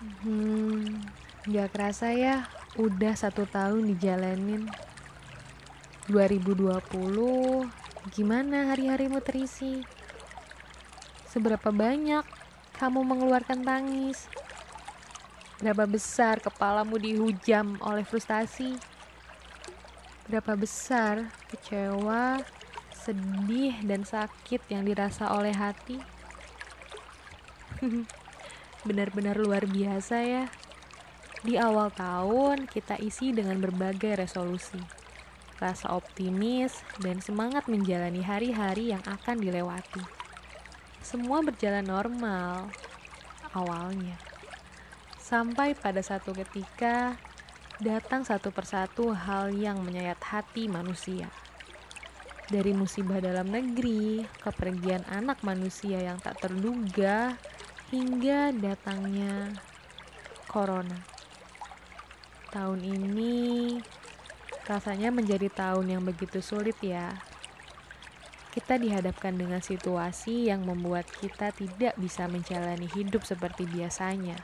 Hmm, gak kerasa ya, udah satu tahun dijalanin. 2020, gimana hari-harimu terisi? Seberapa banyak kamu mengeluarkan tangis? Berapa besar kepalamu dihujam oleh frustasi? Berapa besar kecewa, sedih, dan sakit yang dirasa oleh hati? Benar-benar luar biasa ya. Di awal tahun kita isi dengan berbagai resolusi, rasa optimis, dan semangat menjalani hari-hari yang akan dilewati. Semua berjalan normal awalnya. Sampai pada satu ketika datang satu persatu hal yang menyayat hati manusia. Dari musibah dalam negeri, kepergian anak manusia yang tak terduga, hingga datangnya corona. Tahun ini rasanya menjadi tahun yang begitu sulit ya. Kita dihadapkan dengan situasi yang membuat kita tidak bisa menjalani hidup seperti biasanya.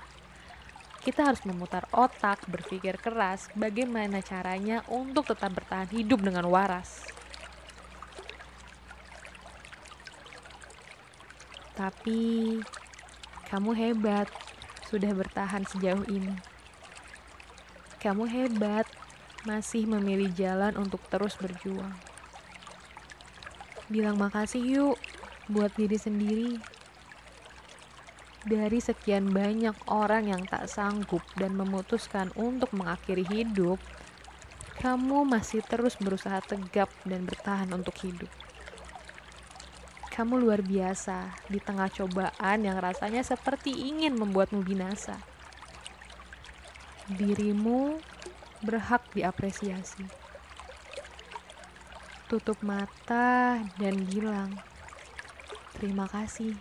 Kita harus memutar otak, berpikir keras bagaimana caranya untuk tetap bertahan hidup dengan waras. Tapi kamu hebat, sudah bertahan sejauh ini. Kamu hebat, masih memilih jalan untuk terus berjuang. Bilang makasih yuk buat diri sendiri. Dari sekian banyak orang yang tak sanggup dan memutuskan untuk mengakhiri hidup, kamu masih terus berusaha tegap dan bertahan untuk hidup. Kamu luar biasa di tengah cobaan yang rasanya seperti ingin membuatmu binasa. Dirimu berhak diapresiasi. Tutup mata dan bilang, "Terima kasih,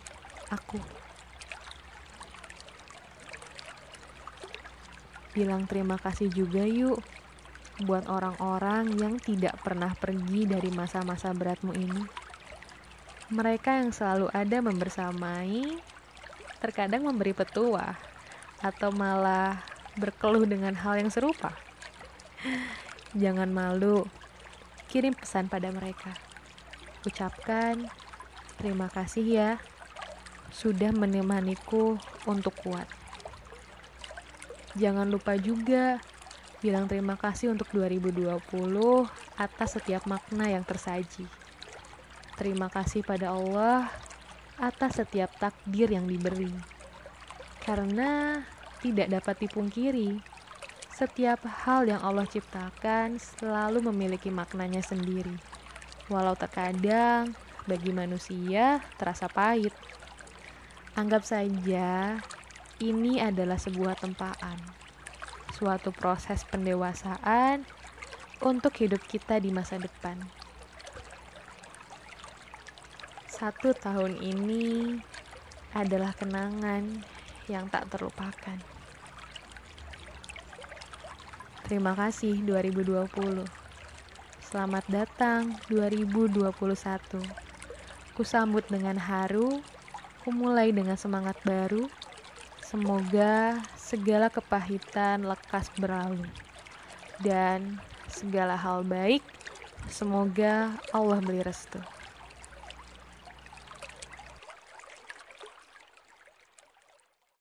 aku." Bilang terima kasih juga yuk buat orang-orang yang tidak pernah pergi dari masa-masa beratmu ini mereka yang selalu ada membersamai, terkadang memberi petua, atau malah berkeluh dengan hal yang serupa. Jangan malu, kirim pesan pada mereka. Ucapkan, terima kasih ya, sudah menemaniku untuk kuat. Jangan lupa juga bilang terima kasih untuk 2020 atas setiap makna yang tersaji. Terima kasih pada Allah atas setiap takdir yang diberi. Karena tidak dapat dipungkiri, setiap hal yang Allah ciptakan selalu memiliki maknanya sendiri. Walau terkadang bagi manusia terasa pahit. Anggap saja ini adalah sebuah tempaan, suatu proses pendewasaan untuk hidup kita di masa depan. Satu tahun ini adalah kenangan yang tak terlupakan. Terima kasih 2020. Selamat datang 2021. Kusambut dengan haru, kumulai dengan semangat baru. Semoga segala kepahitan lekas berlalu. Dan segala hal baik, semoga Allah beri restu.